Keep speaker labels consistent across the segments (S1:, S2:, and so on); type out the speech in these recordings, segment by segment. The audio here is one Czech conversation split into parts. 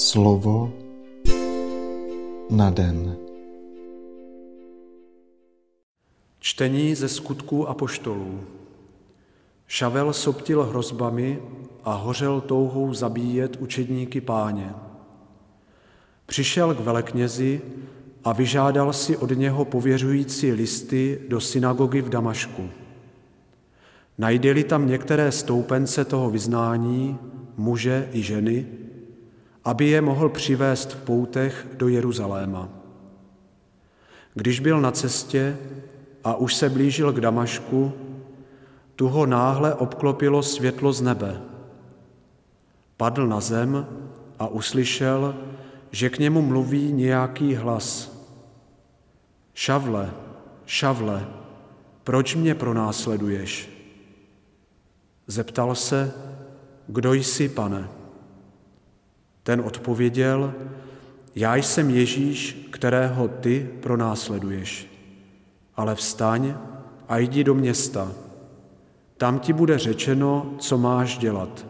S1: Slovo na den.
S2: Čtení ze skutků apoštolů. Šavel soptil hrozbami a hořel touhou zabíjet učedníky páně. Přišel k veleknězi a vyžádal si od něho pověřující listy do synagogy v Damašku. Najdeli tam některé stoupence toho vyznání, muže i ženy, aby je mohl přivést v poutech do Jeruzaléma. Když byl na cestě a už se blížil k Damašku, tu ho náhle obklopilo světlo z nebe. Padl na zem a uslyšel, že k němu mluví nějaký hlas. Šavle, šavle, proč mě pronásleduješ? Zeptal se, kdo jsi, pane? Ten odpověděl, já jsem Ježíš, kterého ty pronásleduješ. Ale vstaň a jdi do města. Tam ti bude řečeno, co máš dělat.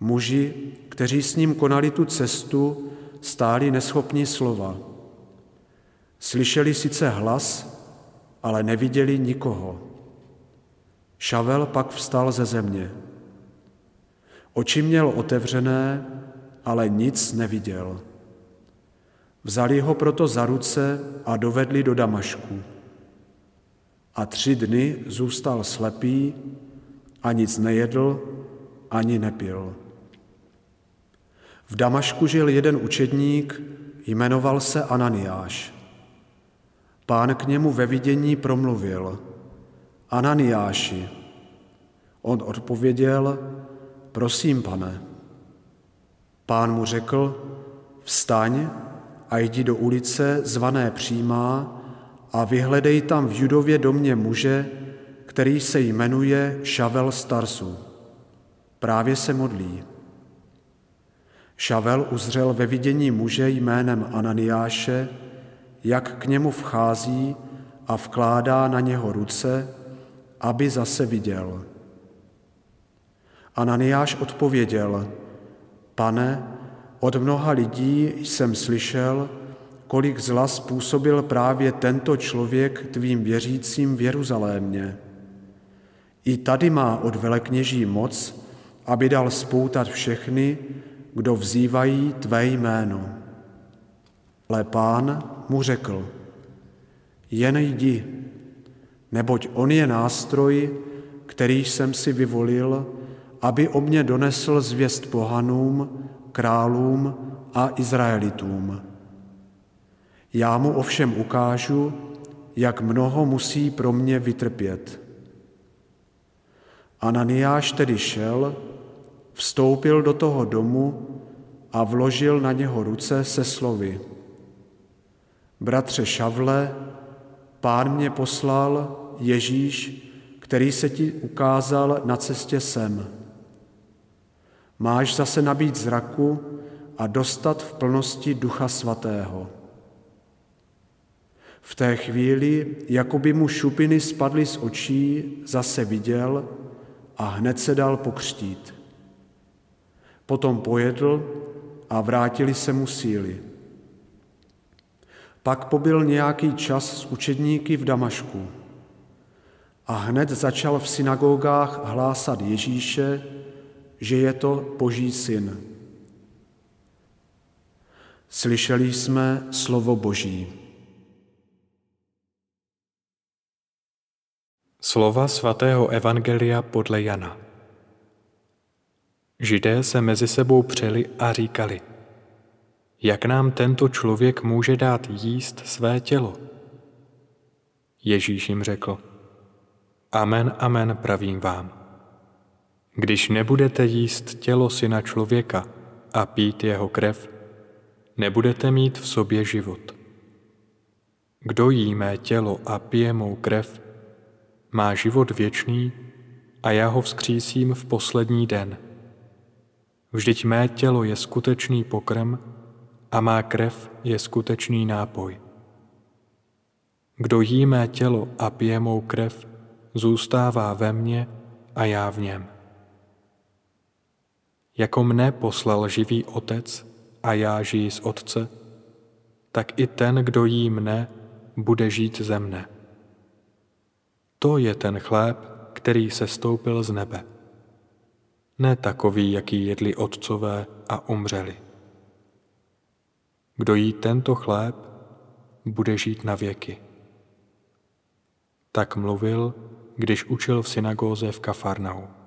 S2: Muži, kteří s ním konali tu cestu, stáli neschopní slova. Slyšeli sice hlas, ale neviděli nikoho. Šavel pak vstal ze země. Oči měl otevřené, ale nic neviděl. Vzali ho proto za ruce a dovedli do Damašku. A tři dny zůstal slepý a nic nejedl ani nepil. V Damašku žil jeden učedník, jmenoval se Ananiáš. Pán k němu ve vidění promluvil. Ananiáši. On odpověděl, prosím, pane. Pán mu řekl, vstaň a jdi do ulice zvané Přímá a vyhledej tam v Judově domě muže, který se jmenuje Šavel Starsu. Právě se modlí. Šavel uzřel ve vidění muže jménem Ananiáše, jak k němu vchází a vkládá na něho ruce, aby zase viděl. Ananiáš odpověděl, pane, od mnoha lidí jsem slyšel, kolik zla způsobil právě tento člověk tvým věřícím v Jeruzalémě. I tady má od velekněží moc, aby dal spoutat všechny, kdo vzývají tvé jméno. Ale pán mu řekl, jen jdi, neboť on je nástroj, který jsem si vyvolil, aby o mě donesl zvěst pohanům, králům a Izraelitům. Já mu ovšem ukážu, jak mnoho musí pro mě vytrpět. Ananiáš tedy šel, vstoupil do toho domu a vložil na něho ruce se slovy. Bratře Šavle, pán mě poslal Ježíš, který se ti ukázal na cestě sem. Máš zase nabít zraku a dostat v plnosti Ducha Svatého. V té chvíli, jako by mu šupiny spadly z očí, zase viděl a hned se dal pokřtít. Potom pojedl a vrátili se mu síly. Pak pobyl nějaký čas s učedníky v Damašku a hned začal v synagogách hlásat Ježíše, že je to Boží syn. Slyšeli jsme slovo Boží.
S3: Slova svatého Evangelia podle Jana. Židé se mezi sebou přeli a říkali, jak nám tento člověk může dát jíst své tělo? Ježíš jim řekl, Amen, amen, pravím vám. Když nebudete jíst tělo syna člověka a pít jeho krev, nebudete mít v sobě život. Kdo jí mé tělo a pije mou krev, má život věčný a já ho vzkřísím v poslední den. Vždyť mé tělo je skutečný pokrm a má krev je skutečný nápoj. Kdo jí mé tělo a pije mou krev, zůstává ve mně a já v něm. Jako mne poslal živý otec a já žiji z otce, tak i ten, kdo jí mne, bude žít ze mne. To je ten chléb, který se stoupil z nebe. Ne takový, jaký jedli otcové a umřeli. Kdo jí tento chléb, bude žít na věky. Tak mluvil, když učil v synagóze v Kafarnau.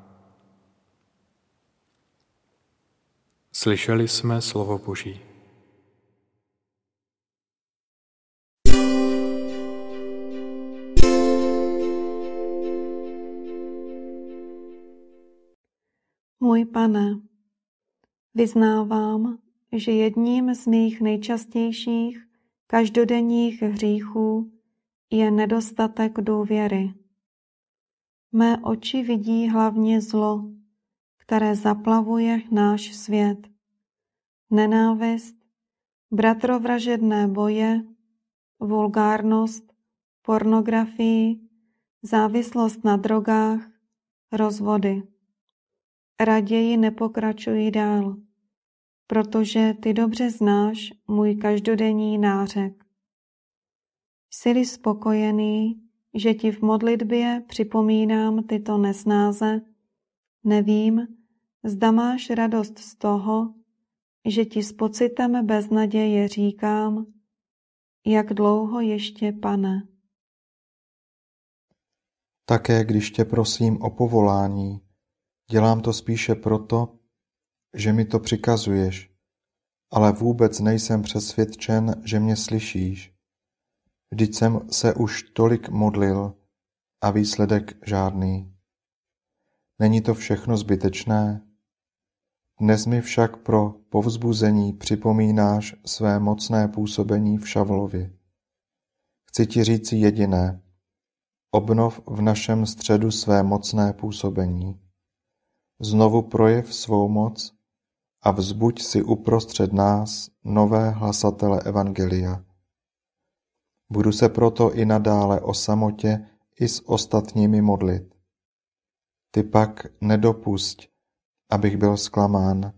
S3: Slyšeli jsme slovo Boží.
S4: Můj pane, vyznávám, že jedním z mých nejčastějších každodenních hříchů je nedostatek důvěry. Mé oči vidí hlavně zlo, které zaplavuje náš svět. Nenávist, bratrovražedné boje, vulgárnost, pornografii, závislost na drogách, rozvody. Raději nepokračuji dál, protože ty dobře znáš můj každodenní nářek. Jsi spokojený, že ti v modlitbě připomínám tyto nesnáze, nevím, zda máš radost z toho, že ti s pocitem beznaděje říkám, jak dlouho ještě, pane.
S1: Také když tě prosím o povolání, dělám to spíše proto, že mi to přikazuješ, ale vůbec nejsem přesvědčen, že mě slyšíš. Vždyť jsem se už tolik modlil a výsledek žádný. Není to všechno zbytečné? Dnes mi však pro povzbuzení připomínáš své mocné působení v Šavlově. Chci ti říci jediné. Obnov v našem středu své mocné působení. Znovu projev svou moc a vzbuď si uprostřed nás nové hlasatele Evangelia. Budu se proto i nadále o samotě i s ostatními modlit. Ty pak nedopusť, abych byl zklamán,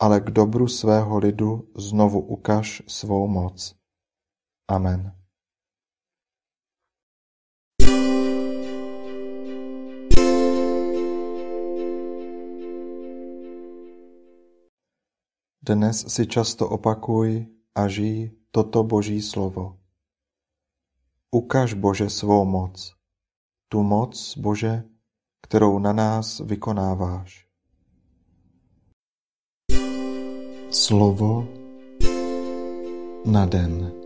S1: ale k dobru svého lidu znovu ukaž svou moc. Amen. Dnes si často opakuj a žij toto Boží slovo. Ukaž, Bože, svou moc, tu moc, Bože, kterou na nás vykonáváš.
S2: Slovo na den.